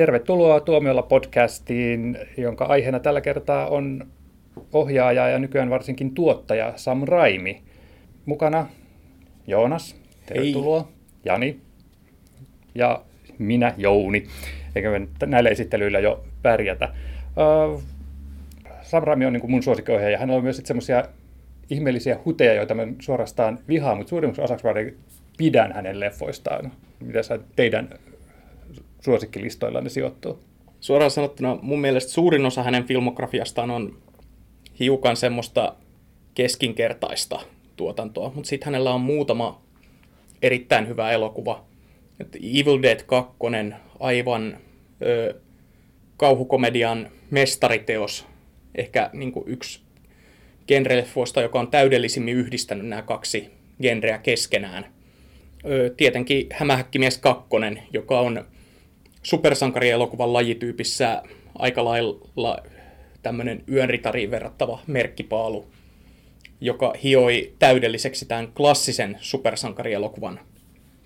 Tervetuloa Tuomiolla podcastiin, jonka aiheena tällä kertaa on ohjaaja ja nykyään varsinkin tuottaja Sam Raimi. Mukana Joonas, tervetuloa, Hei. Jani ja minä Jouni. Eikä me näillä esittelyillä jo pärjätä. Uh, Sam Raimi on niin kuin mun suosikkiohjaaja. Hän on myös semmoisia ihmeellisiä huteja, joita mä suorastaan vihaan, mutta suurimmaksi osaksi pidän hänen leffoistaan. Mitä sä teidän suosikkilistoilla ne sijoittuu? Suoraan sanottuna mun mielestä suurin osa hänen filmografiastaan on hiukan semmoista keskinkertaista tuotantoa, mutta sitten hänellä on muutama erittäin hyvä elokuva. Et Evil Dead 2, aivan ö, kauhukomedian mestariteos, ehkä niin yksi genreleffoista, joka on täydellisimmin yhdistänyt nämä kaksi genreä keskenään. Ö, tietenkin Hämähäkkimies 2, joka on supersankarielokuvan lajityypissä aika lailla tämmöinen yönritariin verrattava merkkipaalu, joka hioi täydelliseksi tämän klassisen supersankarielokuvan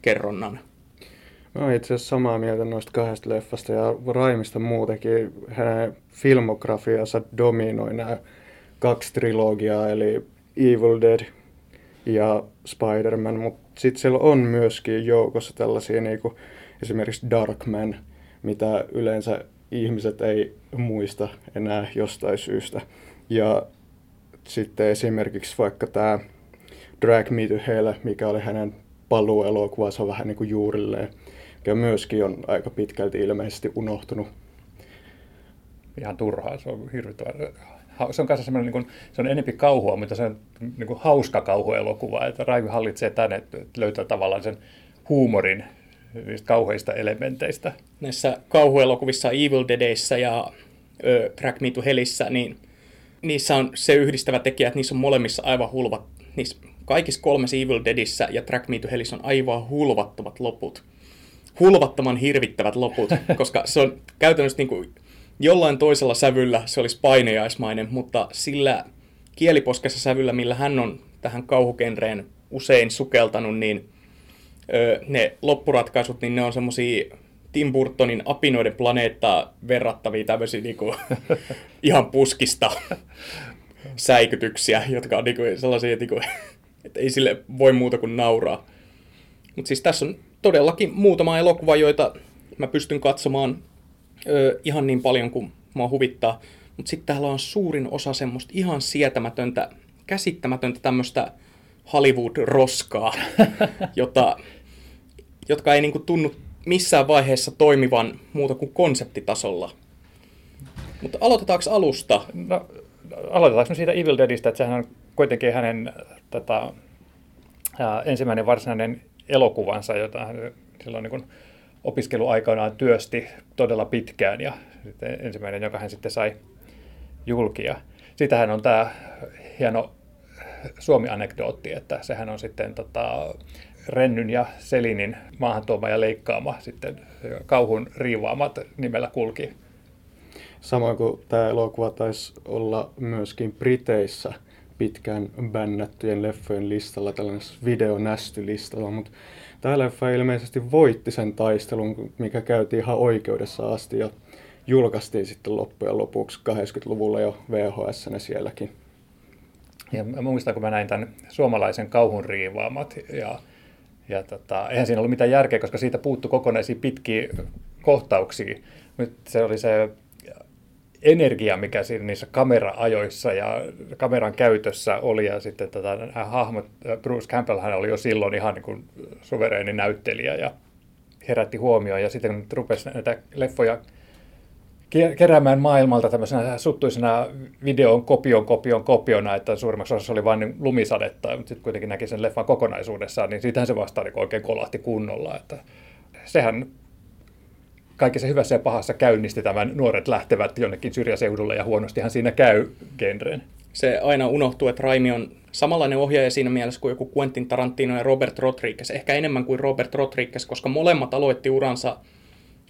kerronnan. Mä oon itse asiassa samaa mieltä noista kahdesta leffasta ja Raimista muutenkin. Hänen filmografiansa dominoi nämä kaksi trilogiaa, eli Evil Dead ja Spider-Man, mutta sitten siellä on myöskin joukossa tällaisia niin kuin esimerkiksi Darkman, mitä yleensä ihmiset ei muista enää jostain syystä. Ja sitten esimerkiksi vaikka tämä Drag Me to Hell, mikä oli hänen paluuelokuvansa vähän niin kuin juurilleen, mikä myöskin on aika pitkälti ilmeisesti unohtunut. Ihan turhaa, se on hirvittävän se on kanssa semmoinen, niin kuin, se on enempi kauhua, mutta se on niin kuin hauska kauhuelokuva, että Raivi hallitsee tänne, että löytää tavallaan sen huumorin niistä kauheista elementeistä. Näissä kauhuelokuvissa Evil Deadissä ja ö, Track Me to Hellissä, niin niissä on se yhdistävä tekijä, että niissä on molemmissa aivan hulvat. Niissä kaikissa kolmessa Evil Deadissä ja Track Me to Hellissä on aivan hulvattomat loput. Hulvattoman hirvittävät loput, koska se on käytännössä niin kuin jollain toisella sävyllä se olisi painajaismainen, mutta sillä kieliposkessa sävyllä, millä hän on tähän kauhukenreen usein sukeltanut, niin ne loppuratkaisut, niin ne on semmoisia Tim Burtonin apinoiden planeettaa verrattavia tämmöisiä niinku, ihan puskista säikytyksiä, jotka on niinku sellaisia, niinku, että ei sille voi muuta kuin nauraa. Mutta siis tässä on todellakin muutama elokuva, joita mä pystyn katsomaan ö, ihan niin paljon kuin mua huvittaa. Mutta sitten täällä on suurin osa semmoista ihan sietämätöntä, käsittämätöntä tämmöistä Hollywood-roskaa, jota, jotka ei niinku tunnu missään vaiheessa toimivan muuta kuin konseptitasolla. Mutta aloitetaanko alusta? No, aloitetaanko me siitä Evil Deadistä, että sehän on kuitenkin hänen tätä, ää, ensimmäinen varsinainen elokuvansa, jota hän silloin niin kuin opiskeluaikanaan työsti todella pitkään ja ensimmäinen, joka hän sitten sai julkia. Sitähän on tämä hieno Suomi-anekdootti, että sehän on sitten tota, Rennyn ja Selinin maahantuoma ja leikkaama sitten kauhun riivaamat nimellä kulki. Samoin kuin tämä elokuva taisi olla myöskin Briteissä pitkään bännättyjen leffojen listalla, tällainen videonästylistalla, mutta Tämä leffa ilmeisesti voitti sen taistelun, mikä käytiin ihan oikeudessa asti ja julkaistiin sitten loppujen lopuksi 80-luvulla jo VHS sielläkin. Ja muistan, kun mä näin tämän suomalaisen kauhun riivaamat ja, ja tota, eihän siinä ollut mitään järkeä, koska siitä puuttu kokonaisia pitkiä kohtauksia. Nyt se oli se energia, mikä siinä niissä kameraajoissa ja kameran käytössä oli. Ja sitten tota, nämä hahmot, Bruce Campbell hän oli jo silloin ihan niin suvereeni näyttelijä ja herätti huomioon. Ja sitten kun rupesi näitä leffoja keräämään maailmalta tämmöisenä suttuisena videon kopion kopion kopiona, että suurimmaksi osassa oli vain niin lumisadetta, mutta sitten kuitenkin näki sen leffan kokonaisuudessaan, niin siitähän se vasta niin oikein kolahti kunnolla. Että sehän kaikessa hyvässä ja pahassa käynnisti tämän nuoret lähtevät jonnekin syrjäseudulle ja huonostihan siinä käy genreen. Se aina unohtuu, että Raimi on samanlainen ohjaaja siinä mielessä kuin joku Quentin Tarantino ja Robert Rodriguez, ehkä enemmän kuin Robert Rodriguez, koska molemmat aloitti uransa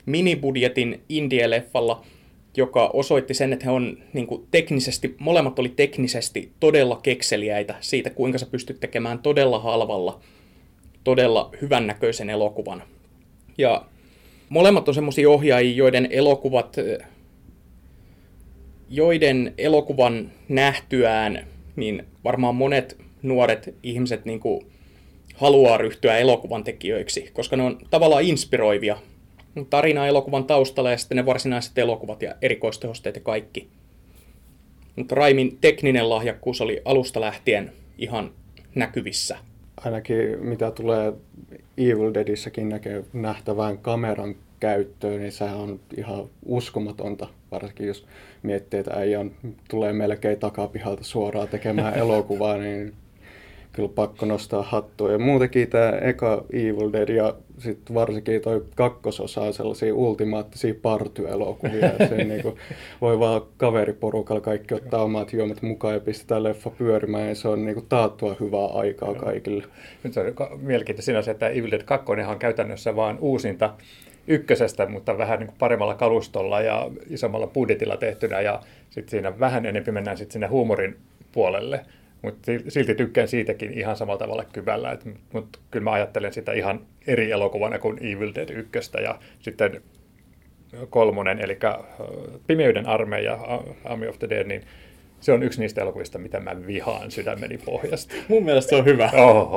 minibudjetin indie-leffalla, joka osoitti sen, että he on niin kuin, teknisesti, molemmat oli teknisesti todella kekseliäitä siitä, kuinka sä pystyt tekemään todella halvalla, todella hyvännäköisen elokuvan. Ja molemmat on semmoisia ohjaajia, joiden elokuvat, joiden elokuvan nähtyään, niin varmaan monet nuoret ihmiset niin kuin haluaa ryhtyä elokuvan tekijöiksi, koska ne on tavallaan inspiroivia. Tarina elokuvan taustalla ja sitten ne varsinaiset elokuvat ja erikoistehosteet ja kaikki. Mutta Raimin tekninen lahjakkuus oli alusta lähtien ihan näkyvissä. Ainakin mitä tulee Evil Deadissäkin näkee nähtävään kameran käyttöön, niin sehän on ihan uskomatonta, varsinkin jos miettii, että äijä on, tulee melkein takapihalta suoraan tekemään elokuvaa, niin kyllä pakko nostaa hattua. Ja muutenkin tämä eka Evil Dead ja sitten varsinkin toi kakkososa on sellaisia ultimaattisia partyelokuvia. Se niinku, voi vaan kaveriporukalla kaikki ottaa omat juomat mukaan ja pistetään leffa pyörimään ja se on niinku taattua hyvää aikaa kaikille. Nyt se on mielenkiintoista se, että Evil Dead 2 on käytännössä vaan uusinta ykkösestä, mutta vähän niin paremmalla kalustolla ja isommalla budjetilla tehtynä ja sitten siinä vähän enemmän mennään sitten sinne huumorin puolelle mutta silti tykkään siitäkin ihan samalla tavalla kyvällä. Mutta kyllä mä ajattelen sitä ihan eri elokuvana kuin Evil Dead 1 ja sitten kolmonen, eli Pimeyden armeija, Army of the Dead, niin se on yksi niistä elokuvista, mitä mä vihaan sydämeni pohjasta. Mun mielestä se on hyvä.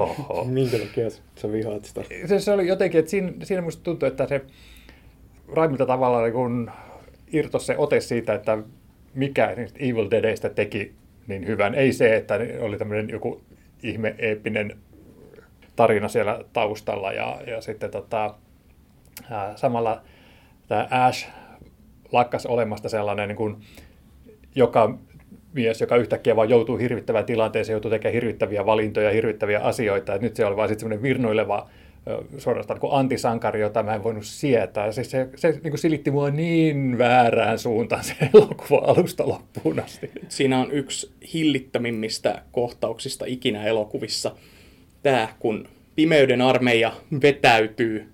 Minkä takia sä vihaat sitä? Se, se oli jotenkin, että siinä, siinä musta tuntuu, että se Raimilta tavallaan niin kun irtos se ote siitä, että mikä Evil Deadistä teki niin hyvän. Ei se, että oli tämmöinen joku ihme eeppinen tarina siellä taustalla ja, ja sitten tota, ää, samalla tämä Ash lakkas olemasta sellainen niin kuin, joka mies, joka yhtäkkiä vaan joutuu hirvittävään tilanteeseen, joutuu tekemään hirvittäviä valintoja, hirvittäviä asioita. Et nyt se oli vaan sitten semmoinen virnoileva suorastaan niin antisankari, jota mä en voinut sietää. Siis se, se niin kuin silitti mua niin väärään suuntaan se elokuva alusta loppuun asti. Siinä on yksi hillittämimmistä kohtauksista ikinä elokuvissa. Tämä, kun pimeyden armeija vetäytyy.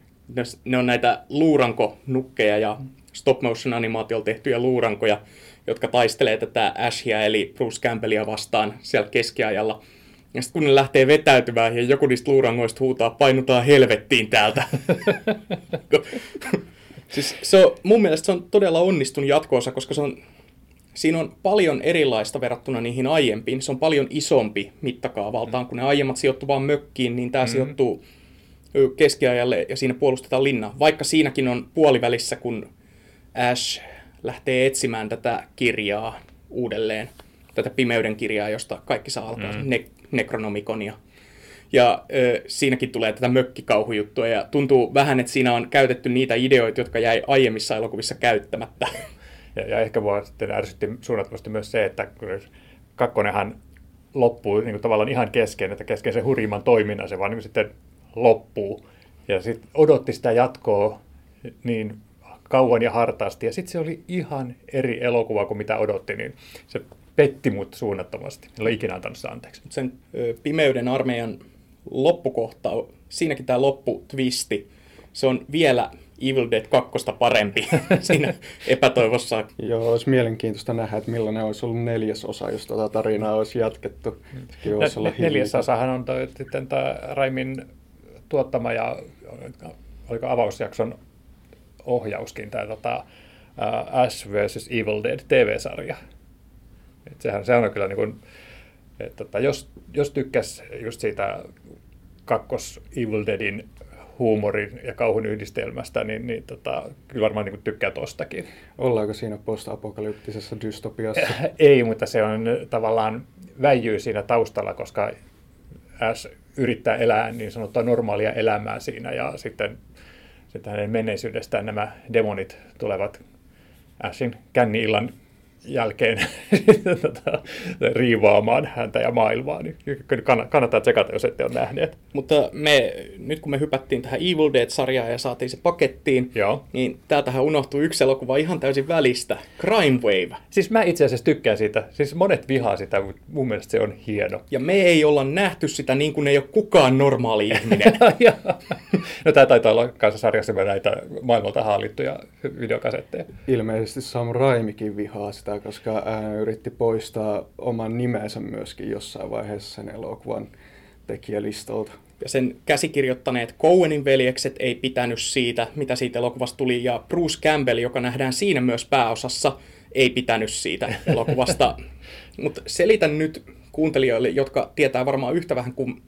Ne on näitä luurankonukkeja ja stop motion animaatiolla tehtyjä luurankoja, jotka taistelee tätä Ashia eli Bruce Campbellia vastaan siellä keskiajalla – ja sitten kun ne lähtee vetäytymään ja joku niistä luurangoista huutaa, painutaan helvettiin täältä. siis se on, mun mielestä se on todella onnistunut jatkoosa, koska se on, siinä on paljon erilaista verrattuna niihin aiempiin. Se on paljon isompi mittakaavaltaan, kun ne aiemmat sijoittuu vaan mökkiin, niin tämä mm-hmm. sijoittuu keskiajalle ja siinä puolustetaan linna. Vaikka siinäkin on puolivälissä, kun Ash lähtee etsimään tätä kirjaa uudelleen, tätä pimeyden kirjaa, josta kaikki saa alkaa, mm. ne, Necronomikonia. Ja ö, siinäkin tulee tätä mökkikauhujuttua ja tuntuu vähän, että siinä on käytetty niitä ideoita, jotka jäi aiemmissa elokuvissa käyttämättä. Ja, ja ehkä voi sitten ärsytti suunnattomasti myös se, että kakkonenhan loppuu niin kuin tavallaan ihan kesken, että kesken se hurjimman toiminnan se vaan niin sitten loppuu. Ja sitten odotti sitä jatkoa niin kauan ja hartaasti. Ja sitten se oli ihan eri elokuva kuin mitä odotti, niin se petti mut suunnattomasti. En ole ikinä antanut sitä anteeksi. Sen ö, pimeyden armeijan loppukohta, siinäkin tämä lopputwisti, se on vielä Evil Dead 2 parempi siinä epätoivossa. Joo, olisi mielenkiintoista nähdä, että millainen olisi ollut neljäs osa, jos tuota tarinaa olisi jatkettu. Olisi no, neljäs osahan on toi, sitten tämä Raimin tuottama ja oliko avausjakson ohjauskin, tämä tota, uh, Ash vs. Evil Dead TV-sarja. Et sehän, sehän on kyllä niin kuin, että, tota, jos, jos tykkäs just siitä kakkos Evil Deadin huumorin ja kauhun yhdistelmästä, niin, niin tota, kyllä varmaan niin tykkää tostakin. Ollaanko siinä post-apokalyptisessa dystopiassa? Ei, mutta se on tavallaan väijyy siinä taustalla, koska S yrittää elää niin sanottua normaalia elämää siinä ja sitten, sitten hänen menneisyydestään nämä demonit tulevat Ashin känni-illan jälkeen tota, riivaamaan häntä ja maailmaa, niin kannattaa tsekata, jos ette ole nähneet. Mutta me, nyt kun me hypättiin tähän Evil Dead-sarjaan ja saatiin se pakettiin, Joo. niin täältähän unohtui yksi elokuva ihan täysin välistä, Crime Wave. Siis mä itse asiassa tykkään siitä, siis monet vihaa sitä, mutta mun mielestä se on hieno. Ja me ei olla nähty sitä niin kuin ei ole kukaan normaali ihminen. no tämä taitaa olla kanssa sarjassa näitä maailmalta hallittuja videokasetteja. Ilmeisesti Sam Raimikin vihaa sitä koska hän yritti poistaa oman nimensä myöskin jossain vaiheessa sen elokuvan tekijälistolta. ja sen käsikirjoittaneet Coenin veljekset ei pitänyt siitä, mitä siitä elokuvasta tuli, ja Bruce Campbell, joka nähdään siinä myös pääosassa, ei pitänyt siitä elokuvasta. Mutta selitän nyt kuuntelijoille, jotka tietää varmaan yhtä vähän kuin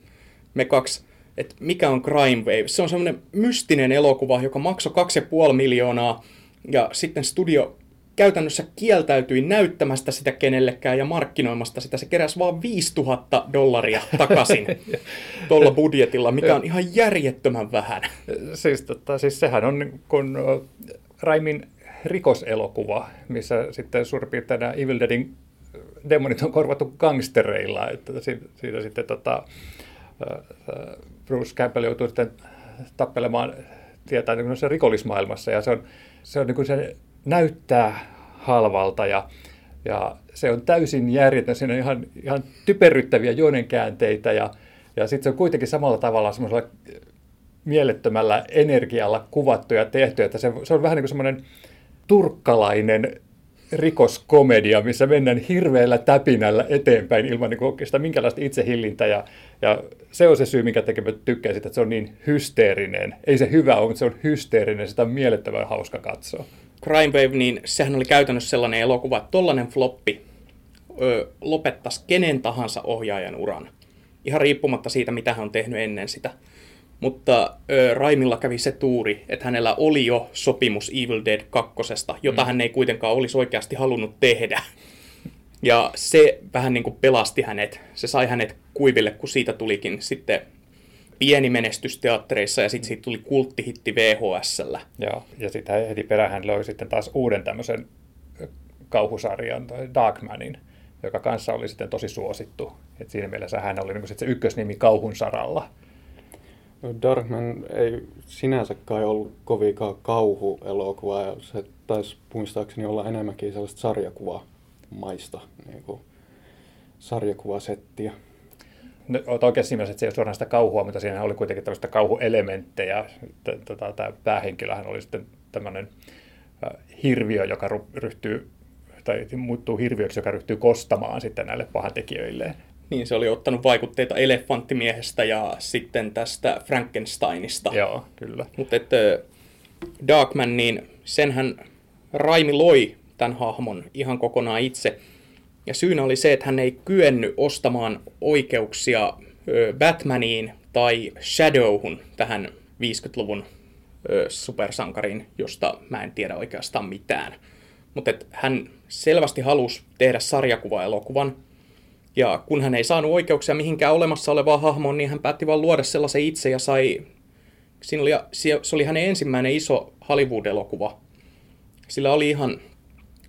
me kaksi, että mikä on Crime Wave. Se on semmoinen mystinen elokuva, joka maksoi 2,5 miljoonaa, ja sitten studio käytännössä kieltäytyi näyttämästä sitä kenellekään ja markkinoimasta sitä. Se keräsi vain 5000 dollaria takaisin tuolla budjetilla, mikä on ihan järjettömän vähän. Siis, tota, siis sehän on niin kun Raimin rikoselokuva, missä sitten suurin piirtein nämä Evil Deadin demonit on korvattu gangstereilla. Että siitä, siitä sitten tota, Bruce Campbell joutuu sitten tappelemaan tietää niin se rikollismaailmassa ja se on, se on niin kuin se näyttää halvalta ja, ja se on täysin järjetön. Siinä on ihan, ihan typerryttäviä juonenkäänteitä ja, ja sitten se on kuitenkin samalla tavalla semmoisella mielettömällä energialla kuvattu ja tehty, että se, se on vähän niin kuin semmoinen turkkalainen rikoskomedia, missä mennään hirveällä täpinällä eteenpäin ilman niin oikeastaan minkälaista itsehillintää. Ja, ja se on se syy, minkä takia mä tykkään sitä, että se on niin hysteerinen. Ei se hyvä ole, mutta se on hysteerinen. Sitä on mielettömän hauska katsoa. Crime Wave, niin sehän oli käytännössä sellainen elokuva, että tollainen floppi ö, lopettaisi kenen tahansa ohjaajan uran. Ihan riippumatta siitä, mitä hän on tehnyt ennen sitä. Mutta ö, Raimilla kävi se tuuri, että hänellä oli jo sopimus Evil Dead 2, jota mm. hän ei kuitenkaan olisi oikeasti halunnut tehdä. Ja se vähän niin kuin pelasti hänet. Se sai hänet kuiville, kun siitä tulikin sitten pieni menestys teattereissa ja sitten siitä tuli kulttihitti VHSllä. Joo, ja sitten heti perään hän loi sitten taas uuden tämmöisen kauhusarjan, Darkmanin, joka kanssa oli sitten tosi suosittu. Et siinä mielessä hän oli niin se ykkösnimi kauhun saralla. No Darkman ei sinänsä kai ollut kovinkaan kauhuelokuva, ja se taisi muistaakseni olla enemmänkin sellaista sarjakuvamaista, niin kuin sarjakuvasettiä olet oikein siinä että se ei ole suoraan sitä kauhua, mutta siinä oli kuitenkin tällaista kauhuelementtejä. Tota, tämä päähenkilöhän oli sitten tämmöinen hirviö, joka ryhtyy tai muuttuu hirviöksi, joka ryhtyy kostamaan sitten näille pahantekijöille. Niin, se oli ottanut vaikutteita elefanttimiehestä ja sitten tästä Frankensteinista. Joo, kyllä. Mutta että Darkman, niin senhän Raimi loi tämän hahmon ihan kokonaan itse. Ja syynä oli se, että hän ei kyennyt ostamaan oikeuksia Batmaniin tai Shadowhun, tähän 50-luvun supersankariin, josta mä en tiedä oikeastaan mitään. Mutta hän selvästi halusi tehdä sarjakuvaelokuvan, ja kun hän ei saanut oikeuksia mihinkään olemassa olevaan hahmoon, niin hän päätti vaan luoda sellaisen itse ja sai... Siinä oli, se oli hänen ensimmäinen iso Hollywood-elokuva. Sillä oli ihan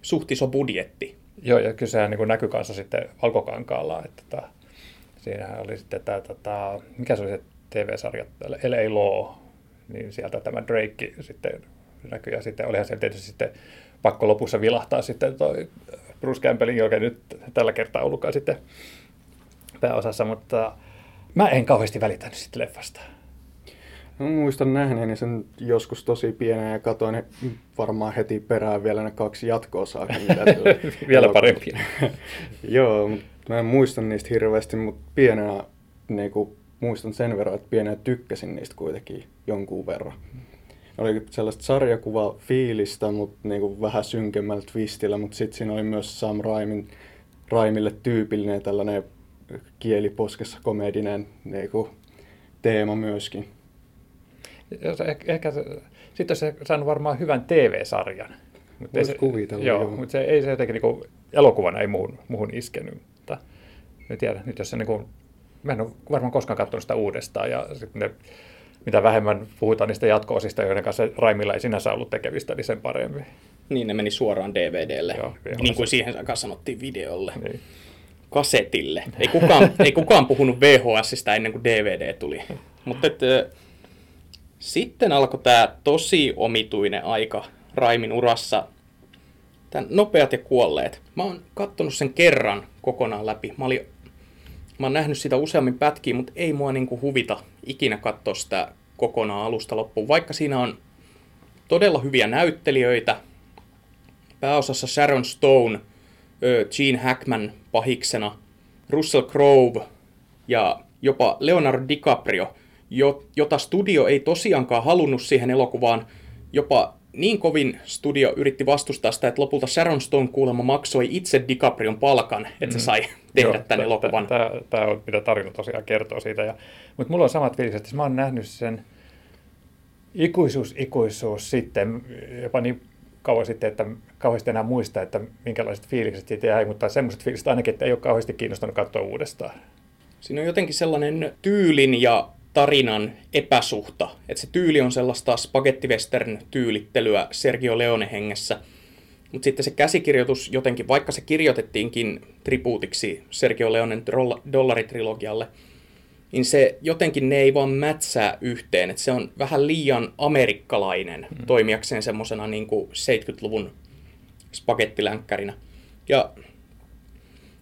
suht iso budjetti. Joo, ja kyllä sehän niin näkyi kanssa sitten Valkokankaalla, että tota, siinähän oli sitten tämä, tota, mikä se oli se TV-sarja, L.A. Law, niin sieltä tämä Drake sitten näkyy, ja sitten olihan siellä tietysti sitten pakko lopussa vilahtaa sitten toi Bruce Campbellin, joka nyt tällä kertaa ollutkaan sitten pääosassa, mutta mä en kauheasti välittänyt sitten leffasta. Mä muistan nähneeni sen joskus tosi pienenä ja katoin varmaan heti perään vielä ne kaksi jatko-osaa. vielä parempia. Joo, mutta mä en muista niistä hirveästi, mutta pienenä niin kuin, muistan sen verran, että pienenä tykkäsin niistä kuitenkin jonkun verran. Oli sellaista sarjakuva-fiilistä, mutta niin kuin vähän synkemmällä twistillä, mutta sitten siinä oli myös Sam Raimin, Raimille tyypillinen tällainen kieliposkessa komedinen niin kuin, teema myöskin ehkä, ehkä sitten olisi saanut varmaan hyvän TV-sarjan. Mutta se, kuvitella, joo, joo. mutta se ei se jotenkin niin elokuvana ei muuhun, muuhun iskenyt. Mutta en tiedä, nyt jos se niin kuin, mä en ole varmaan koskaan katsonut sitä uudestaan ja sitten ne, mitä vähemmän puhutaan niistä jatko-osista, joiden kanssa Raimilla ei sinänsä ollut tekevistä, niin sen paremmin. Niin, ne meni suoraan DVDlle, Joo, niin kuin siihen aikaan sanottiin videolle. Niin. Kasetille. Ei kukaan, ei kukaan puhunut VHSista ennen kuin DVD tuli. Mutta sitten alkoi tämä tosi omituinen aika Raimin urassa. Tän nopeat ja kuolleet. Mä oon kattonut sen kerran kokonaan läpi. Mä, olin, mä oon nähnyt sitä useammin pätkiä, mutta ei mua niinku huvita ikinä katsoa sitä kokonaan alusta loppuun. Vaikka siinä on todella hyviä näyttelijöitä. Pääosassa Sharon Stone, Gene Hackman pahiksena, Russell Crowe ja jopa Leonardo DiCaprio – jota studio ei tosiaankaan halunnut siihen elokuvaan. Jopa niin kovin studio yritti vastustaa sitä, että lopulta Sharon Stone kuulemma maksoi itse DiCaprion palkan, että se mm. sai tehdä Joo, tämän elokuvan. Tämä on, mitä tarina tosiaan kertoo siitä. Ja, mutta mulla on samat fiilikset, että mä oon nähnyt sen ikuisuus, ikuisuus sitten, jopa niin kauan sitten, että kauheasti enää muista, että minkälaiset fiilikset siitä jäi, mutta semmoiset fiilikset ainakin, että ei ole kauheasti kiinnostanut katsoa uudestaan. Siinä on jotenkin sellainen tyylin ja tarinan epäsuhta. Että se tyyli on sellaista spagettivestern tyylittelyä Sergio Leone hengessä. Mutta sitten se käsikirjoitus jotenkin, vaikka se kirjoitettiinkin tribuutiksi Sergio Leonen dollaritrilogialle, niin se jotenkin ne ei vaan mätsää yhteen. Että se on vähän liian amerikkalainen mm. toimijakseen semmoisena niin 70-luvun spagettilänkkärinä. Ja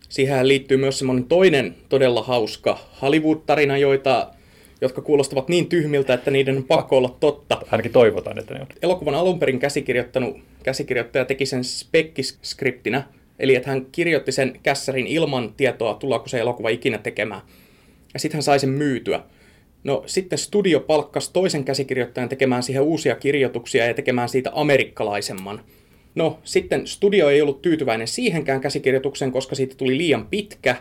siihen liittyy myös semmoinen toinen todella hauska Hollywood-tarina, joita jotka kuulostavat niin tyhmiltä, että niiden on pakko olla totta. Ainakin toivotaan, että ne on. Elokuvan alun perin käsikirjoittanut käsikirjoittaja teki sen spekkiskriptinä, eli että hän kirjoitti sen kässärin ilman tietoa, tullaanko se elokuva ikinä tekemään. Ja sitten hän sai sen myytyä. No sitten studio palkkasi toisen käsikirjoittajan tekemään siihen uusia kirjoituksia ja tekemään siitä amerikkalaisemman. No sitten studio ei ollut tyytyväinen siihenkään käsikirjoitukseen, koska siitä tuli liian pitkä,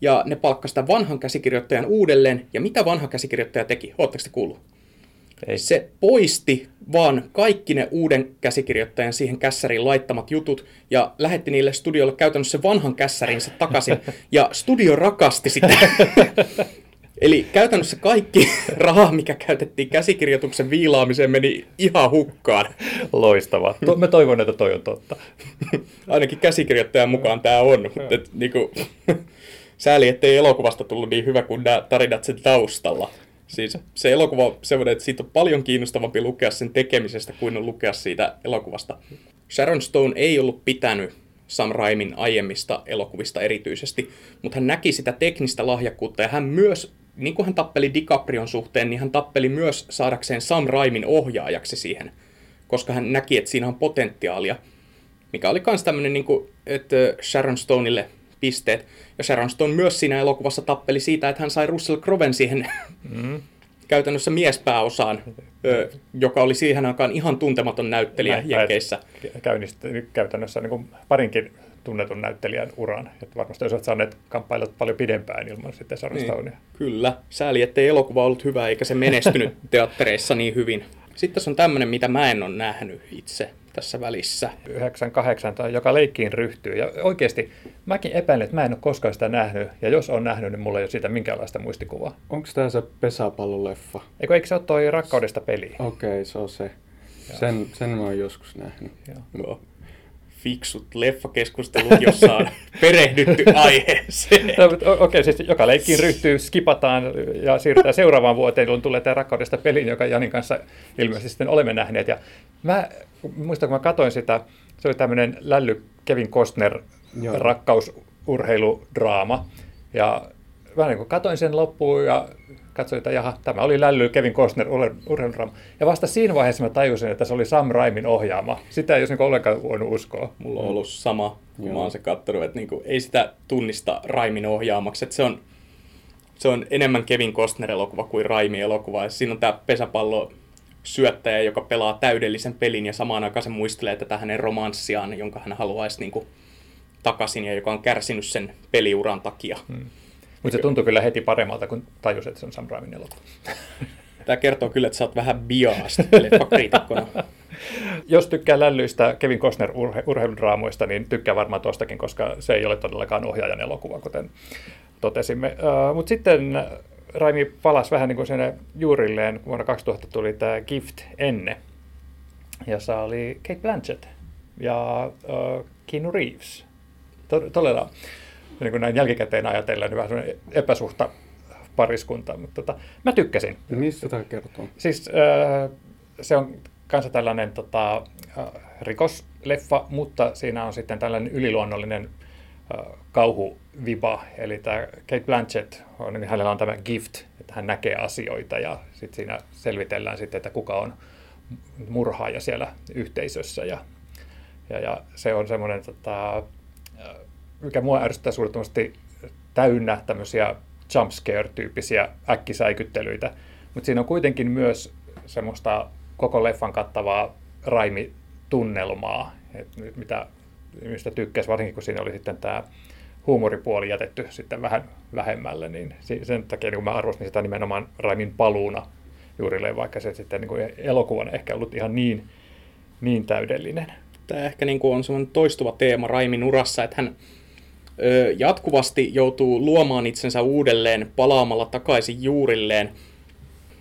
ja ne palkkasi sitä vanhan käsikirjoittajan uudelleen. Ja mitä vanha käsikirjoittaja teki? Oletteko te kuullut? Ei. Se poisti vaan kaikki ne uuden käsikirjoittajan siihen kässäriin laittamat jutut ja lähetti niille studiolle käytännössä vanhan kässärinsä takaisin. Ja studio rakasti sitä. Eli käytännössä kaikki raha, mikä käytettiin käsikirjoituksen viilaamiseen, meni ihan hukkaan. Loistavaa. To- mä toivon, että toi on totta. Ainakin käsikirjoittajan mukaan tämä on. Et, niinku, sääli, ettei elokuvasta tullut niin hyvä kuin nämä tarinat sen taustalla. Siis se elokuva on semmoinen, että siitä on paljon kiinnostavampi lukea sen tekemisestä kuin on lukea siitä elokuvasta. Sharon Stone ei ollut pitänyt Sam Raimin aiemmista elokuvista erityisesti, mutta hän näki sitä teknistä lahjakkuutta ja hän myös, niin kuin hän tappeli DiCaprion suhteen, niin hän tappeli myös saadakseen Sam Raimin ohjaajaksi siihen, koska hän näki, että siinä on potentiaalia, mikä oli myös tämmöinen, niin kuin, että Sharon Stoneille pisteet. Ja Sharon Stone myös siinä elokuvassa tappeli siitä, että hän sai Russell Crowen siihen mm. käytännössä miespääosaan, ö, joka oli siihen aikaan ihan tuntematon näyttelijä Näin, Jenkeissä. Käynnisti käytännössä niin parinkin tunnetun näyttelijän uran. Että varmasti olisivat saaneet kamppailla paljon pidempään ilman sitten Sharon niin, Stonea. Kyllä. Sääli, ettei elokuva ollut hyvä eikä se menestynyt teattereissa niin hyvin. Sitten tässä on tämmöinen, mitä mä en ole nähnyt itse tässä välissä. 98 tai joka leikkiin ryhtyy. Ja oikeasti mäkin epäilen, että mä en ole koskaan sitä nähnyt. Ja jos on nähnyt, niin mulla ei ole siitä minkäänlaista muistikuvaa. Onko tämä se pesäpalloleffa? Eikö, eikö se ole toi rakkaudesta peli? Okei, okay, se on se. Sen, sen mä oon joskus nähnyt. Joo. Joo fiksut leffakeskustelut, jossa on perehdytty aiheeseen. No, Okei, okay, siis joka leikkiin ryhtyy, skipataan ja siirrytään seuraavaan vuoteen, jolloin tulee tämä rakkaudesta peliin, joka Janin kanssa ilmeisesti sitten olemme nähneet. Ja mä muistan, kun mä katsoin sitä, se oli tämmöinen lälly Kevin Costner Joo. rakkausurheiludraama. Ja mä niin katoin sen loppuun ja katsoin, että jaha, tämä oli lälly Kevin Costner urheiludraama. Ja vasta siinä vaiheessa mä tajusin, että se oli Sam Raimin ohjaama. Sitä ei olisi niin ollenkaan voinut uskoa. Mulla on ollut sama, kun mä oon se katsonut, että niin kuin, ei sitä tunnista Raimin ohjaamaksi. Että se on, se on enemmän Kevin Costner-elokuva kuin Raimin elokuva. Ja siinä on tämä pesäpallo syöttäjä, joka pelaa täydellisen pelin ja samaan aikaan se muistelee tätä hänen romanssiaan, jonka hän haluaisi niin kuin, takaisin ja joka on kärsinyt sen peliuran takia. Hmm. Mutta se tuntuu kyllä heti paremmalta, kun tajus, että se on Sam Raimin elokuva. Tämä kertoo kyllä, että sä oot vähän biaast Jos tykkää lällyistä Kevin Costner urhe- urheiludraamoista, niin tykkää varmaan tuostakin, koska se ei ole todellakaan ohjaajan elokuva, kuten totesimme. Uh, Mutta sitten Raimi palasi vähän niin kuin sinne juurilleen. Vuonna 2000 tuli tämä Gift Enne, jossa oli Kate Blanchett ja uh, Keanu Reeves. Todella niin kuin näin jälkikäteen ajatellen, niin vähän epäsuhta pariskunta, mutta tota, mä tykkäsin. Mistä tämä kertoo? Siis äh, se on kanssa tällainen tota, äh, rikosleffa, mutta siinä on sitten tällainen yliluonnollinen äh, kauhuviba, eli tämä Kate Blanchett, on, niin hänellä on tämä gift, että hän näkee asioita ja sitten siinä selvitellään sitten, että kuka on murhaaja siellä yhteisössä ja, ja, ja se on semmoinen tota, mikä mua ärsyttää suunnattomasti täynnä tämmöisiä jumpscare-tyyppisiä äkkisäikyttelyitä. mutta siinä on kuitenkin myös semmoista koko leffan kattavaa raimitunnelmaa, että mitä, mistä tykkäsi, varsinkin kun siinä oli sitten tämä huumoripuoli jätetty sitten vähän vähemmälle, niin sen takia niin mä arvostin sitä nimenomaan Raimin paluuna juurilleen, vaikka se sitten niin kuin elokuvan ehkä ollut ihan niin, niin täydellinen. Tämä ehkä niin kuin on semmoinen toistuva teema Raimin urassa, että hän jatkuvasti joutuu luomaan itsensä uudelleen palaamalla takaisin juurilleen.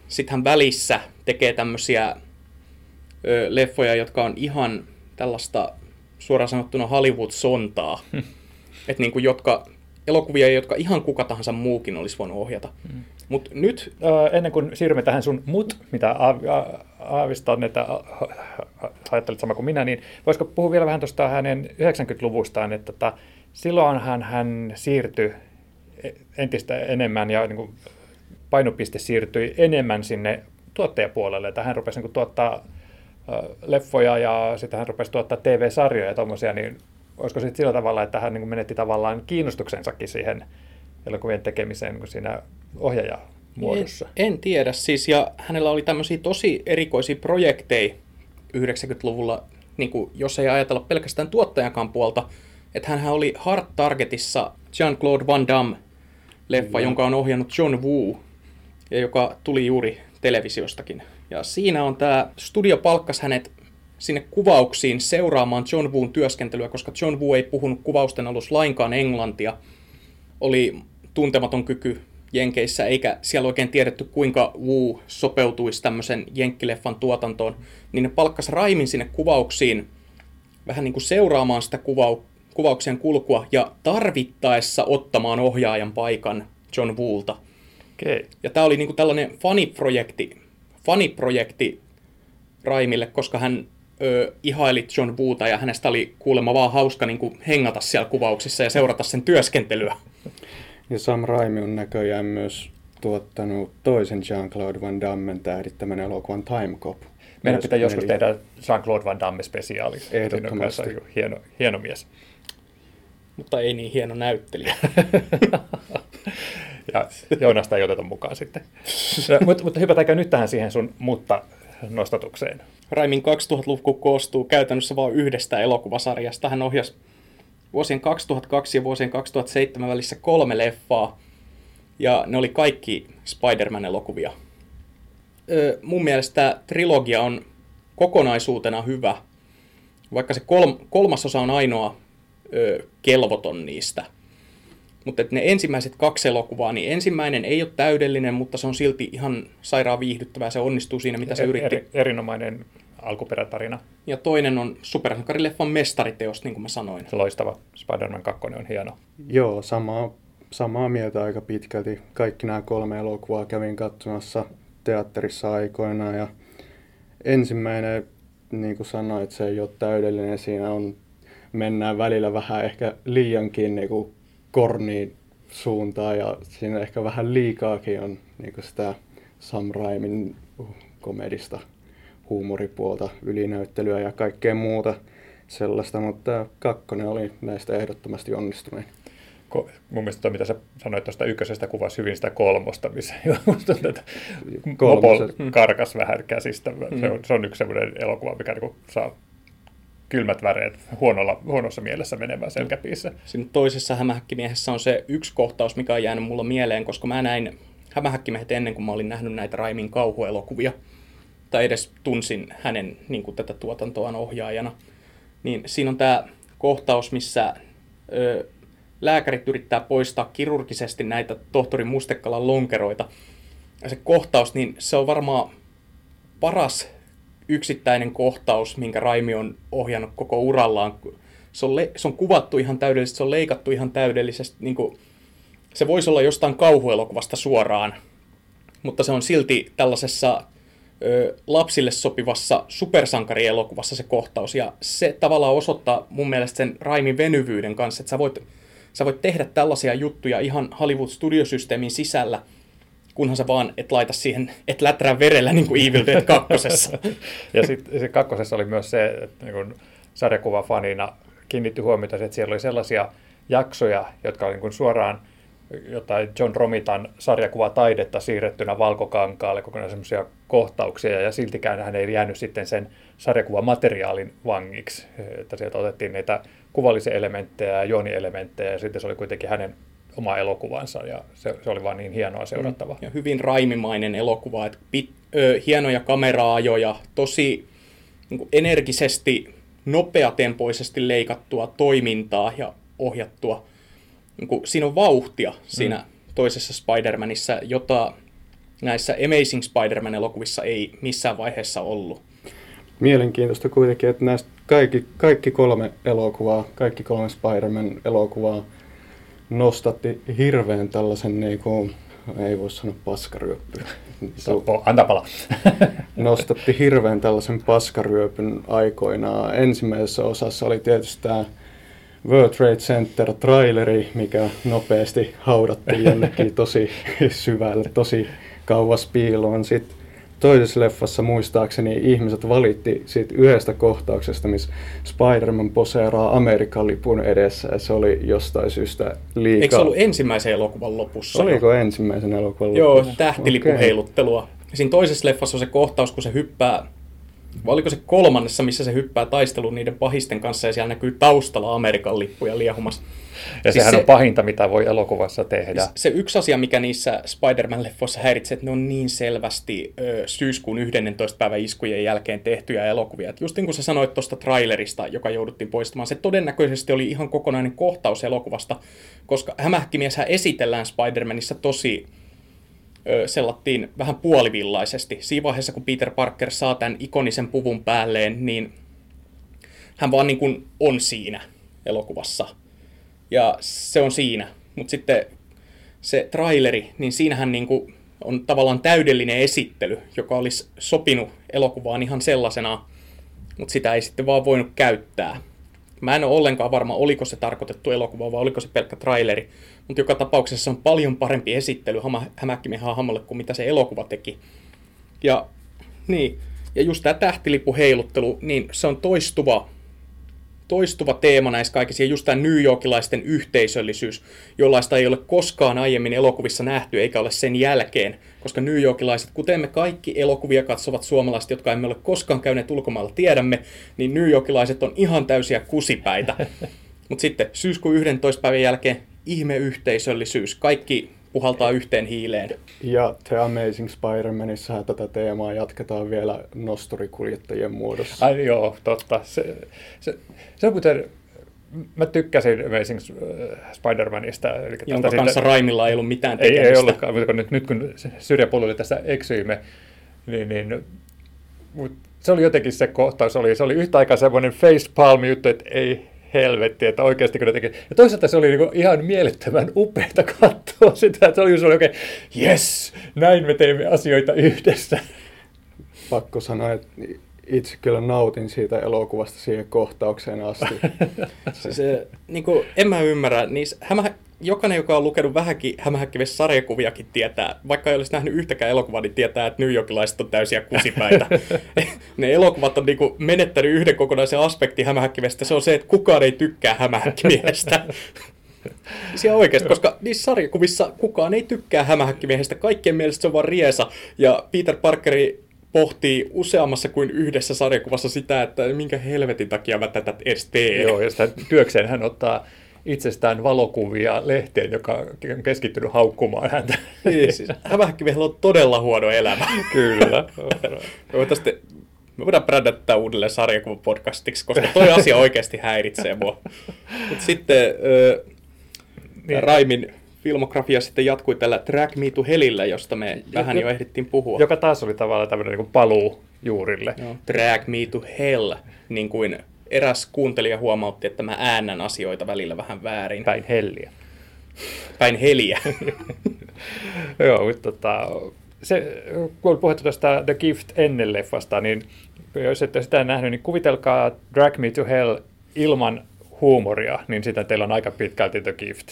Sitten hän välissä tekee tämmöisiä leffoja, jotka on ihan tällaista suoraan sanottuna Hollywood-sontaa. Hmm. että niin kuin jotka, elokuvia, jotka ihan kuka tahansa muukin olisi voinut ohjata. Hmm. Mut nyt, ennen kuin siirrymme tähän sun mut, mitä aavistan, että ajattelit sama kuin minä, niin voisiko puhua vielä vähän tuosta hänen 90-luvustaan, että tota, silloinhan hän siirtyi entistä enemmän ja niin kuin painopiste siirtyi enemmän sinne tuottajapuolelle, että hän rupesi niin kuin, tuottaa leffoja ja sitten hän rupesi tuottaa TV-sarjoja ja tuommoisia, niin olisiko sitten sillä tavalla, että hän niin menetti tavallaan kiinnostuksensakin siihen elokuvien tekemiseen niin siinä ohjaajamuodossa? En, en tiedä siis, ja hänellä oli tämmöisiä tosi erikoisia projekteja 90-luvulla, niin kuin, jos ei ajatella pelkästään tuottajakaan puolta, että hän oli Hard Targetissa Jean-Claude Van Damme leffa, mm. jonka on ohjannut John Woo, ja joka tuli juuri televisiostakin. Ja siinä on tämä, studio palkkas hänet sinne kuvauksiin seuraamaan John Woon työskentelyä, koska John Woo ei puhunut kuvausten alussa lainkaan englantia. Oli tuntematon kyky Jenkeissä, eikä siellä oikein tiedetty, kuinka Woo sopeutuisi tämmöisen jenkkileffan tuotantoon, niin ne palkkas Raimin sinne kuvauksiin vähän niin kuin seuraamaan sitä kuvau- kuvauksien kulkua ja tarvittaessa ottamaan ohjaajan paikan John Woolta. Okay. Ja tämä oli niin kuin tällainen faniprojekti, faniprojekti Raimille, koska hän ö, ihaili John Woota ja hänestä oli kuulemma vaan hauska niin kuin hengata siellä kuvauksissa ja seurata sen työskentelyä. Ja Sam Raimi on näköjään myös tuottanut toisen Jean-Claude Van Dammen tähdittämän elokuvan Time Cop. Meidän pitää joskus tehdä Jean-Claude Van Damme-spesiaali. Ehdottomasti. Hieno, hieno mies. Mutta ei niin hieno näyttelijä. ja Joonasta ei oteta mukaan sitten. mutta, mutta hypätäänkö nyt tähän siihen sun mutta nostatukseen? Raimin 2000-luku koostuu käytännössä vain yhdestä elokuvasarjasta. Hän ohjasi vuosien 2002 ja vuosien 2007 välissä kolme leffaa, ja ne oli kaikki Spider-Man-elokuvia. Öö, mun mielestä trilogia on kokonaisuutena hyvä, vaikka se kolm, kolmasosa on ainoa kelvoton niistä. Mutta ne ensimmäiset kaksi elokuvaa, niin ensimmäinen ei ole täydellinen, mutta se on silti ihan sairaan viihdyttävää. Se onnistuu siinä, mitä se er, yritti. Eri, erinomainen alkuperätarina. Ja toinen on supersankarileffan mestariteos, niin kuin mä sanoin. Loistava. Spider-Man 2 on hieno. Joo, samaa, samaa mieltä aika pitkälti. Kaikki nämä kolme elokuvaa kävin katsomassa teatterissa aikoinaan. Ja ensimmäinen, niin kuin sanoit, se ei ole täydellinen. Siinä on, mennään välillä vähän ehkä liiankin niin kuin korniin suuntaan ja siinä ehkä vähän liikaakin on niin kuin sitä Sam Raimin komedista huumoripuolta, ylinäyttelyä ja kaikkea muuta sellaista, mutta kakkonen oli näistä ehdottomasti onnistunein. Ko, mun mielestä toi, mitä sä sanoit tuosta ykkösestä, kuvasi hyvin sitä kolmosta, missä tätä Mopol karkas vähän käsistä. Mm. Se, on, se on yksi sellainen elokuva, mikä niin saa kylmät väreet huonolla, huonossa mielessä menemään selkäpiissä. Siinä toisessa hämähäkkimiehessä on se yksi kohtaus, mikä on jäänyt mulla mieleen, koska mä näin hämähäkkimiehet ennen kuin mä olin nähnyt näitä Raimin kauhuelokuvia tai edes tunsin hänen niin kuin tätä tuotantoaan ohjaajana, niin siinä on tämä kohtaus, missä ö, lääkärit yrittää poistaa kirurgisesti näitä tohtori Mustekalan lonkeroita. Ja se kohtaus, niin se on varmaan paras yksittäinen kohtaus, minkä Raimi on ohjannut koko urallaan. Se on, le- se on kuvattu ihan täydellisesti, se on leikattu ihan täydellisesti. Niin kuin, se voisi olla jostain kauhuelokuvasta suoraan, mutta se on silti tällaisessa ö, lapsille sopivassa supersankarielokuvassa se kohtaus. Ja se tavallaan osoittaa mun mielestä sen Raimin venyvyyden kanssa, että sä voit, sä voit tehdä tällaisia juttuja ihan Hollywood-studiosysteemin sisällä, kunhan sä vaan et laita siihen, et läträä verellä niin kuin Evil Dead kakkosessa. ja sitten sit kakkosessa oli myös se, että niin sarjakuvafanina kiinnitti huomiota, että siellä oli sellaisia jaksoja, jotka oli niin suoraan jotain John Romitan sarjakuvataidetta siirrettynä valkokankaalle, kokonaan semmoisia kohtauksia, ja siltikään hän ei jäänyt sitten sen sarjakuvamateriaalin vangiksi. Että sieltä otettiin niitä kuvallisia elementtejä ja juonielementtejä, ja sitten se oli kuitenkin hänen oma elokuvansa, ja se, se oli vaan niin hienoa seurattava. Mm. Ja hyvin raimimainen elokuva, että pit, ö, hienoja kameraajoja, tosi niin energisesti, nopeatempoisesti leikattua toimintaa ja ohjattua. Niin kuin, siinä on vauhtia siinä mm. toisessa Spider-Manissa, jota näissä Amazing Spider-Man-elokuvissa ei missään vaiheessa ollut. Mielenkiintoista kuitenkin, että näistä kaikki, kaikki kolme elokuvaa, kaikki kolme Spider-Man-elokuvaa nostatti hirveän tällaisen, niin kuin, ei voi sanoa paskaryöppy. Anta pala. nostatti hirveän tällaisen paskaryöpyn aikoinaan. Ensimmäisessä osassa oli tietysti tämä World Trade Center traileri, mikä nopeasti haudattiin jonnekin tosi syvälle, tosi kauas piiloon. Sitten toisessa leffassa muistaakseni ihmiset valitti siitä yhdestä kohtauksesta, missä Spider-Man poseeraa Amerikan lipun edessä ja se oli jostain syystä liikaa. Eikö se ollut ensimmäisen elokuvan lopussa? Oliko jo? ensimmäisen elokuvan Joo, lopussa? Joo, tähtilippuheiluttelua. Okay. Siinä toisessa leffassa on se kohtaus, kun se hyppää vai oliko se kolmannessa, missä se hyppää taisteluun niiden pahisten kanssa ja siellä näkyy taustalla Amerikan lippuja liehumassa. Ja siis sehän se, on pahinta, mitä voi elokuvassa tehdä. Se, se yksi asia, mikä niissä Spider-Man-leffoissa häiritsee, että ne on niin selvästi ö, syyskuun 11. päivän iskujen jälkeen tehtyjä elokuvia. Et just niin kuin sä sanoit tuosta trailerista, joka jouduttiin poistamaan, se todennäköisesti oli ihan kokonainen kohtaus elokuvasta, koska hämähkimieshän esitellään Spider-Manissa tosi sellattiin vähän puolivillaisesti. Siinä vaiheessa, kun Peter Parker saa tämän ikonisen puvun päälleen, niin hän vaan niin kuin on siinä elokuvassa. Ja se on siinä. Mutta sitten se traileri, niin siinähän niin kuin on tavallaan täydellinen esittely, joka olisi sopinut elokuvaan ihan sellaisena, mutta sitä ei sitten vaan voinut käyttää. Mä en ole ollenkaan varma, oliko se tarkoitettu elokuva vai oliko se pelkkä traileri, mutta joka tapauksessa on paljon parempi esittely hämäkkimiehen hahmolle kuin mitä se elokuva teki. Ja, niin, ja just tämä tähtilipuheiluttelu, niin se on toistuva, toistuva teema näissä kaikissa, ja just tämä New Yorkilaisten yhteisöllisyys, jollaista ei ole koskaan aiemmin elokuvissa nähty, eikä ole sen jälkeen, koska New Yorkilaiset, kuten me kaikki elokuvia katsovat suomalaiset, jotka emme ole koskaan käyneet ulkomailla, tiedämme, niin New Yorkilaiset on ihan täysiä kusipäitä. Mutta sitten syyskuun 11. päivän jälkeen ihmeyhteisöllisyys, kaikki puhaltaa yhteen hiileen. Ja The Amazing Spider-Manissa tätä teemaa jatketaan vielä nosturikuljettajien muodossa. Ai joo, totta. Se, se, se on kuten mä tykkäsin Amazing Spider-Manista. Eli Jonka kanssa sitten, Raimilla ei ollut mitään tekemistä. Ei, ei ollutkaan, mutta kun nyt, nyt kun syrjäpulli tässä eksyimme, niin, niin mutta se oli jotenkin se kohtaus, oli, se oli yhtä aikaa semmoinen facepalm juttu, että ei helvetti, että oikeasti kun ne teki. Ja toisaalta se oli niin ihan mielettömän upeata katsoa sitä, että se oli, se oli oikein, yes, näin me teemme asioita yhdessä. Pakko sanoa, että itse kyllä nautin siitä elokuvasta siihen kohtaukseen asti. se, se, niin kuin, en mä ymmärrä, niin hämä, jokainen, joka on lukenut vähänkin hämähäkkivissä sarjakuviakin tietää, vaikka ei olisi nähnyt yhtäkään elokuvaa, niin tietää, että New Yorkilaiset on täysiä kusipäitä. ne elokuvat on niin kuin menettänyt yhden kokonaisen aspektin hämähäkkivestä. Se on se, että kukaan ei tykkää hämähäkkimiehestä. Siellä oikeasti, koska niissä sarjakuvissa kukaan ei tykkää hämähäkkimiehestä. Kaikkien mielestä se on vaan riesa. Ja Peter Parkeri pohtii useammassa kuin yhdessä sarjakuvassa sitä, että minkä helvetin takia mä tätä edes teen. Joo, ja sitä työkseen hän ottaa itsestään valokuvia lehteen, joka on keskittynyt haukkumaan häntä. Niin, siis hämähäkkimiehellä on todella huono elämä. Kyllä. me, me voidaan brändätä tätä uudelleen sarjakuvapodcastiksi, koska toi asia oikeasti häiritsee mua. Mutta sitten äh, niin. Raimin filmografia sitten jatkui tällä Track Me to Hellillä, josta me vähän jo ehdittiin puhua. Joka taas oli tavallaan tämmöinen niin paluu juurille. Joo, Track Me to Hell, niin kuin eräs kuuntelija huomautti, että mä äännän asioita välillä vähän väärin. Päin helliä. Päin heliä. Joo, mutta tota, se, kun on puhuttu tästä The Gift ennen leffasta, niin jos ette sitä nähnyt, niin kuvitelkaa Drag Me to Hell ilman huumoria, niin sitä teillä on aika pitkälti The Gift.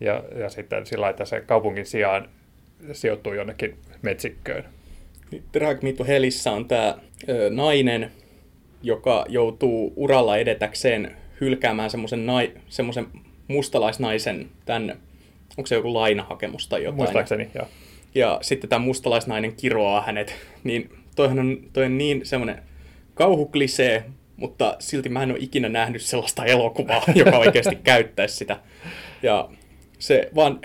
Ja, ja sitten sillä että se kaupungin sijaan sijoittuu jonnekin metsikköön. Drag Me to Hellissä on tämä nainen, joka joutuu uralla edetäkseen hylkäämään semmoisen nai, mustalaisnaisen tämän onko se joku lainahakemus tai jotain. Muistaakseni, joo. Ja sitten tämä mustalaisnainen kiroaa hänet, niin toihan on, toi on niin semmoinen kauhuklisee, mutta silti mä en ole ikinä nähnyt sellaista elokuvaa, joka oikeasti käyttäisi sitä. Ja se vaan,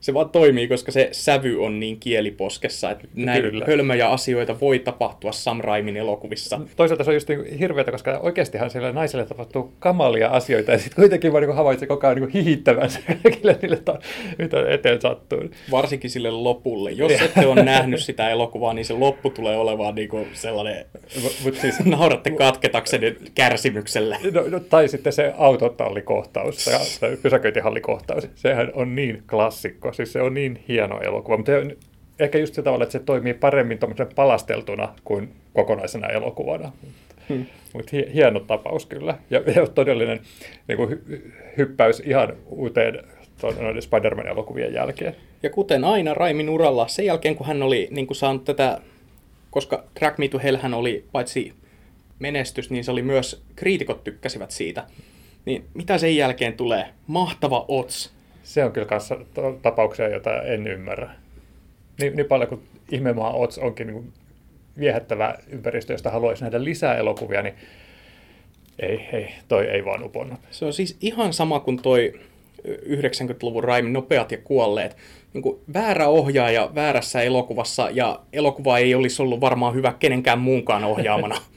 se vaan toimii, koska se sävy on niin kieliposkessa, että näin Kyllä. hölmöjä asioita voi tapahtua Sam Raimin elokuvissa. Toisaalta se on just niin hirveätä, koska oikeastihan sille naiselle tapahtuu kamalia asioita, ja sitten kuitenkin vaan niin havaitse koko ajan niin hihittävänsä kaikille niille, ta- mitä eteen sattuu. Varsinkin sille lopulle. Jos ette ole nähnyt sitä elokuvaa, niin se loppu tulee olemaan niinku sellainen, Mutta siis, nauratte katketakseni kärsimykselle. no, no, tai sitten se autotallikohtaus tai pysäköintihallikohtaus, sehän on niin klassikko, siis se on niin hieno elokuva, mutta ehkä just se tavalla, että se toimii paremmin tuommoisen palasteltuna kuin kokonaisena elokuvana. Hmm. Mutta hieno tapaus kyllä. Ja, ja todellinen niin kuin hy- hyppäys ihan uuteen noiden Spider-Man-elokuvien jälkeen. Ja kuten aina Raimin uralla, sen jälkeen kun hän oli niin kuin saanut tätä, koska Drag Me to Hell hän oli paitsi menestys, niin se oli myös, kriitikot tykkäsivät siitä. Niin mitä sen jälkeen tulee? Mahtava ots. Se on kyllä kanssa tapauksia, joita en ymmärrä. Niin, niin paljon kuin Ihmemaa Ots onkin niin viehättävä ympäristö, josta haluaisi nähdä lisää elokuvia, niin ei, ei, toi ei vaan uponnut. Se on siis ihan sama kuin toi 90-luvun Raimin Nopeat ja kuolleet. Niin kuin väärä ohjaaja väärässä elokuvassa ja elokuva ei olisi ollut varmaan hyvä kenenkään muunkaan ohjaamana.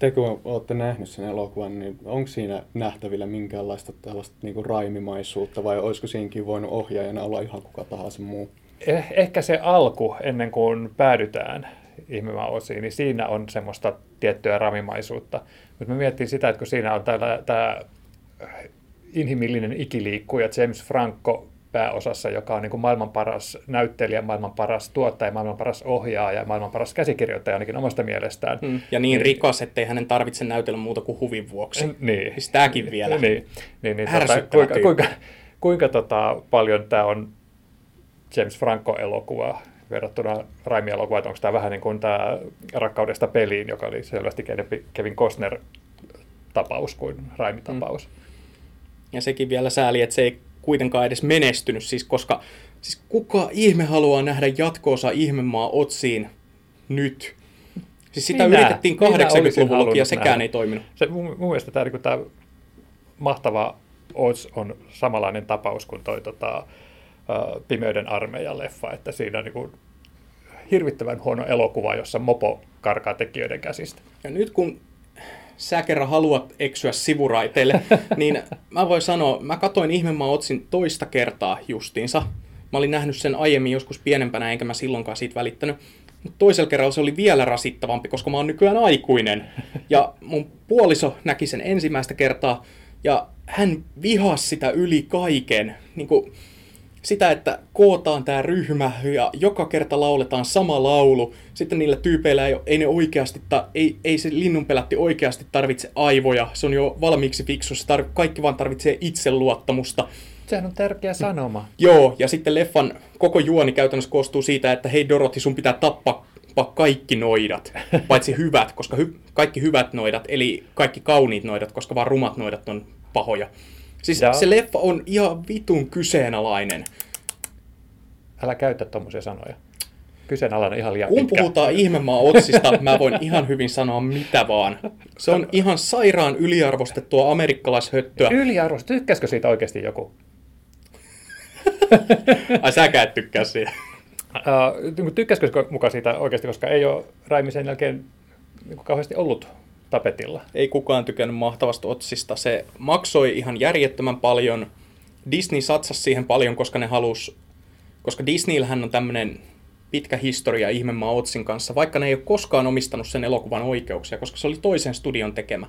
Te kun olette nähnyt sen elokuvan, niin onko siinä nähtävillä minkäänlaista tällaista niin kuin raimimaisuutta vai olisiko siinäkin voinut ohjaajana olla ihan kuka tahansa muu? Eh, ehkä se alku, ennen kuin päädytään Ihmemaa osiin, niin siinä on semmoista tiettyä ramimaisuutta. Mutta mä mietin sitä, että kun siinä on tämä inhimillinen ikiliikkuja James Franco pääosassa, joka on niin kuin maailman paras näyttelijä, maailman paras tuottaja, maailman paras ohjaaja ja maailman paras käsikirjoittaja ainakin omasta mielestään. Mm. Ja niin rikas, ettei hänen tarvitse näytellä muuta kuin huvin vuoksi. Niin. Siis tääkin vielä. Niin, niin, niin tota, kuinka, kuinka, kuinka tota, paljon tämä on James Franco-elokuva verrattuna Raimi-elokuvaan, että onko tämä vähän niin kuin tämä Rakkaudesta peliin, joka oli selvästi Kevin Costner-tapaus kuin Raimi-tapaus. Mm. Ja sekin vielä sääli, että se ei kuitenkaan edes menestynyt, siis koska siis kuka ihme haluaa nähdä jatkoosa Ihmemaa Otsiin nyt? Siis sitä Minä. yritettiin Minä olisin 80-luvullakin ja sekään nähdä. ei toiminut. Se, mun, mun mielestä tämä, niin tämä mahtava Oz on samanlainen tapaus kuin toi tota, Pimeyden armeijan leffa, että siinä on niin kuin hirvittävän huono elokuva, jossa mopo karkaa tekijöiden käsistä. Ja nyt kun sä kerran haluat eksyä sivuraiteille, niin mä voin sanoa, mä katoin Ihmemaa Otsin toista kertaa justiinsa. Mä olin nähnyt sen aiemmin joskus pienempänä, enkä mä silloinkaan siitä välittänyt. Mutta toisella kerralla se oli vielä rasittavampi, koska mä oon nykyään aikuinen. Ja mun puoliso näki sen ensimmäistä kertaa, ja hän vihasi sitä yli kaiken. Niin kuin sitä, että kootaan tämä ryhmä ja joka kerta lauletaan sama laulu. Sitten niillä tyypeillä ei, ei ne oikeasti, ta, ei, ei se linnunpelätti oikeasti tarvitse aivoja. Se on jo valmiiksi fiksu, se tar- kaikki vaan tarvitsee itseluottamusta. Sehän on tärkeä sanoma. Joo, ja sitten leffan koko juoni käytännössä koostuu siitä, että hei Dorothy, sun pitää tappaa kaikki noidat, paitsi hyvät, koska hy- kaikki hyvät noidat, eli kaikki kauniit noidat, koska vaan rumat noidat on pahoja. Siis Joo. se leffa on ihan vitun kyseenalainen. Älä käytä tuommoisia sanoja. Kyseenalainen ihan liian Kun pitkä. puhutaan ihmemaa otsista, mä voin ihan hyvin sanoa mitä vaan. Se on ihan sairaan yliarvostettua amerikkalaishöttöä. Yliarvoista, tykkäskö siitä oikeasti joku? Ai säkään et tykkää siitä. Uh, tykkäskö mukaan siitä oikeasti, koska ei ole Raimi sen jälkeen niin kauheasti ollut tapetilla. Ei kukaan tykännyt mahtavasta otsista. Se maksoi ihan järjettömän paljon. Disney satsasi siihen paljon, koska ne halus, koska Disneyllähän on tämmöinen pitkä historia Ihmemaa Otsin kanssa, vaikka ne ei ole koskaan omistanut sen elokuvan oikeuksia, koska se oli toisen studion tekemä.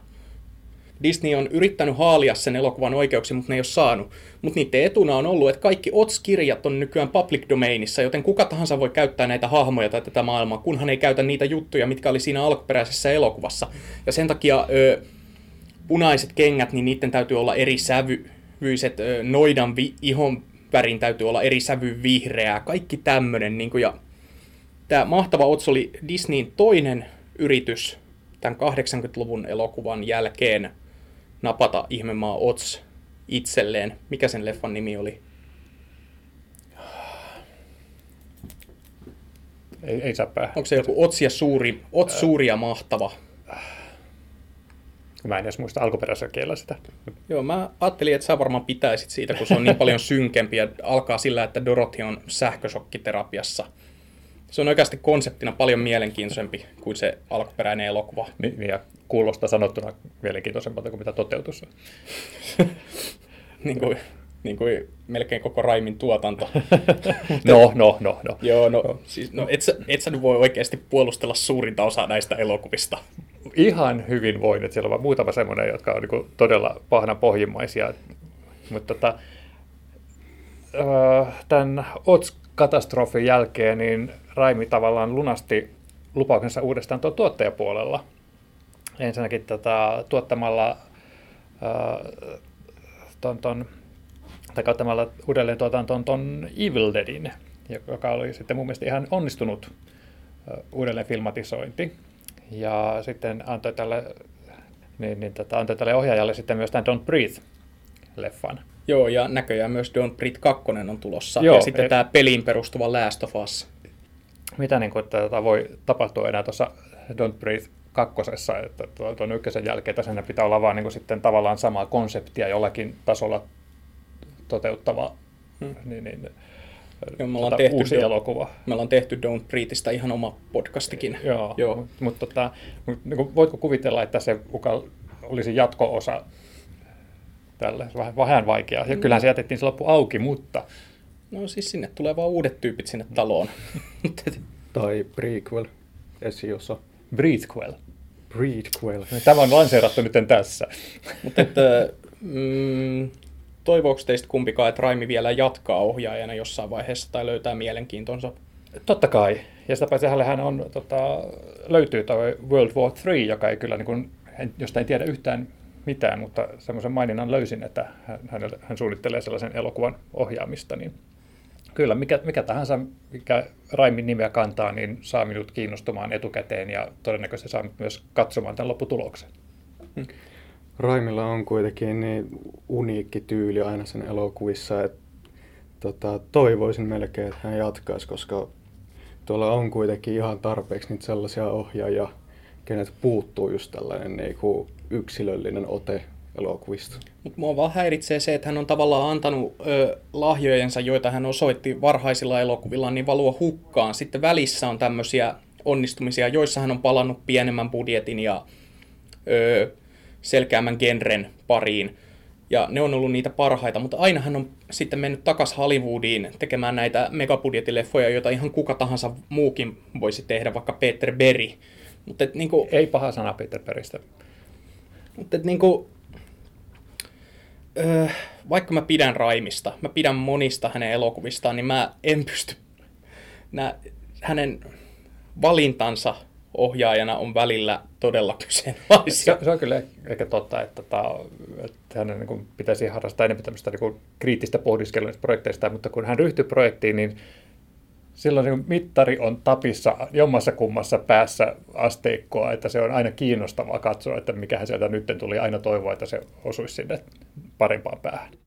Disney on yrittänyt haalia sen elokuvan oikeuksia, mutta ne ei ole saanut. Mutta niiden etuna on ollut, että kaikki OTS-kirjat on nykyään public domainissa, joten kuka tahansa voi käyttää näitä hahmoja tai tätä maailmaa, kunhan ei käytä niitä juttuja, mitkä oli siinä alkuperäisessä elokuvassa. Ja sen takia ö, punaiset kengät, niin niiden täytyy olla eri sävyiset, ö, noidan vi- ihon värin täytyy olla eri sävy vihreää, kaikki tämmöinen. Niin ja tämä mahtava Ots oli Disneyn toinen yritys tämän 80-luvun elokuvan jälkeen napata Ihmemaa Ots itselleen. Mikä sen leffan nimi oli? Ei, ei saa päähän. Onko se joku Otsia suuri, Ots suuri ja mahtava? Mä en edes muista alkuperäisellä sitä. Joo, mä ajattelin, että sä varmaan pitäisit siitä, kun se on niin paljon synkempi ja alkaa sillä, että Dorothy on sähkösokkiterapiassa – se on oikeasti konseptina paljon mielenkiintoisempi kuin se alkuperäinen elokuva. Niin, ja kuulostaa sanottuna mielenkiintoisempalta kuin mitä toteutus on. niin, kuin, niin kuin melkein koko Raimin tuotanto. no, no, no, no. Joo, no, no. Siis, no et, sä, et sä nyt voi oikeasti puolustella suurinta osaa näistä elokuvista. Ihan hyvin voin, että siellä on muutama semmoinen, jotka on niin todella pahana pohjimmaisia. Mutta tota, tämän OTS-katastrofin jälkeen niin Raimi tavallaan lunasti lupauksensa uudestaan tuon tuottajapuolella. Ensinnäkin tota, tuottamalla äh, ton, ton, tai uudelleen tuotantoon ton Evil Deadin, joka oli sitten mun mielestä ihan onnistunut äh, uudelleen filmatisointi. Ja sitten antoi tälle, niin, niin, tota, antoi tälle ohjaajalle sitten myös tämän Don't Breathe-leffan. Joo, ja näköjään myös Don't Breathe 2 on tulossa. Joo, ja sitten et... tämä peliin perustuva Last of Us. Mitä niin kuin, tätä voi tapahtua enää tuossa Don't Breathe kakkosessa, että tuon ykkösen jälkeen tässä pitää olla vaan niin kuin sitten tavallaan samaa konseptia jollakin tasolla toteuttava hmm. niin, niin, Joo, me ollaan tota, tehty uusi do, elokuva. Me ollaan tehty Don't Breatheista ihan oma podcastikin. Joo, Joo. mutta mut, tota, mut, niin voitko kuvitella, että se muka olisi jatko-osa tälle? Vähän, vaikeaa. Ja mm. kyllähän se jätettiin se loppu auki, mutta... No siis sinne tulee vaan uudet tyypit sinne taloon. tai prequel, esiosa. Breathquell. Breathquell. Tämä on lanseerattu nyt tässä. Mutta että, mm, toivooko teistä kumpikaan, että Raimi vielä jatkaa ohjaajana jossain vaiheessa tai löytää mielenkiintonsa? Totta kai. Ja sitä paitsi hän on, tota, löytyy tuo World War 3, joka ei kyllä, niin kuin, josta en tiedä yhtään mitään, mutta semmoisen maininnan löysin, että hän, hän suunnittelee sellaisen elokuvan ohjaamista, niin kyllä mikä, mikä tahansa, mikä Raimin nimeä kantaa, niin saa minut kiinnostumaan etukäteen ja todennäköisesti saa myös katsomaan tämän lopputuloksen. Hmm. Raimilla on kuitenkin niin uniikki tyyli aina sen elokuvissa, että tota, toivoisin melkein, että hän jatkaisi, koska tuolla on kuitenkin ihan tarpeeksi niitä sellaisia ohjaajia, kenet puuttuu just tällainen niin kuin yksilöllinen ote elokuvista. Mutta mua vaan häiritsee se, että hän on tavallaan antanut ö, lahjojensa, joita hän osoitti varhaisilla elokuvilla, niin valua hukkaan. Sitten välissä on tämmöisiä onnistumisia, joissa hän on palannut pienemmän budjetin ja ö, selkeämmän genren pariin. Ja ne on ollut niitä parhaita, mutta aina hän on sitten mennyt takaisin Hollywoodiin tekemään näitä megabudjetileffoja, joita ihan kuka tahansa muukin voisi tehdä, vaikka Peter Berry. Mutta et, niinku, Ei paha sana Peter Berrystä. Mutta niinku, öö, vaikka mä pidän Raimista, mä pidän monista hänen elokuvistaan, niin mä en pysty, nää, hänen valintansa ohjaajana on välillä todella kyseenalaisia. Se, se on kyllä ehkä totta, että, että, että hänen niin kuin, pitäisi harrastaa enemmän tämmöistä niin kuin, kriittistä pohdiskelua projekteista, mutta kun hän ryhtyy projektiin, niin silloin niin mittari on tapissa jommassa kummassa päässä asteikkoa, että se on aina kiinnostavaa katsoa, että mikä sieltä nyt tuli aina toivoa, että se osuisi sinne parempaan päähän.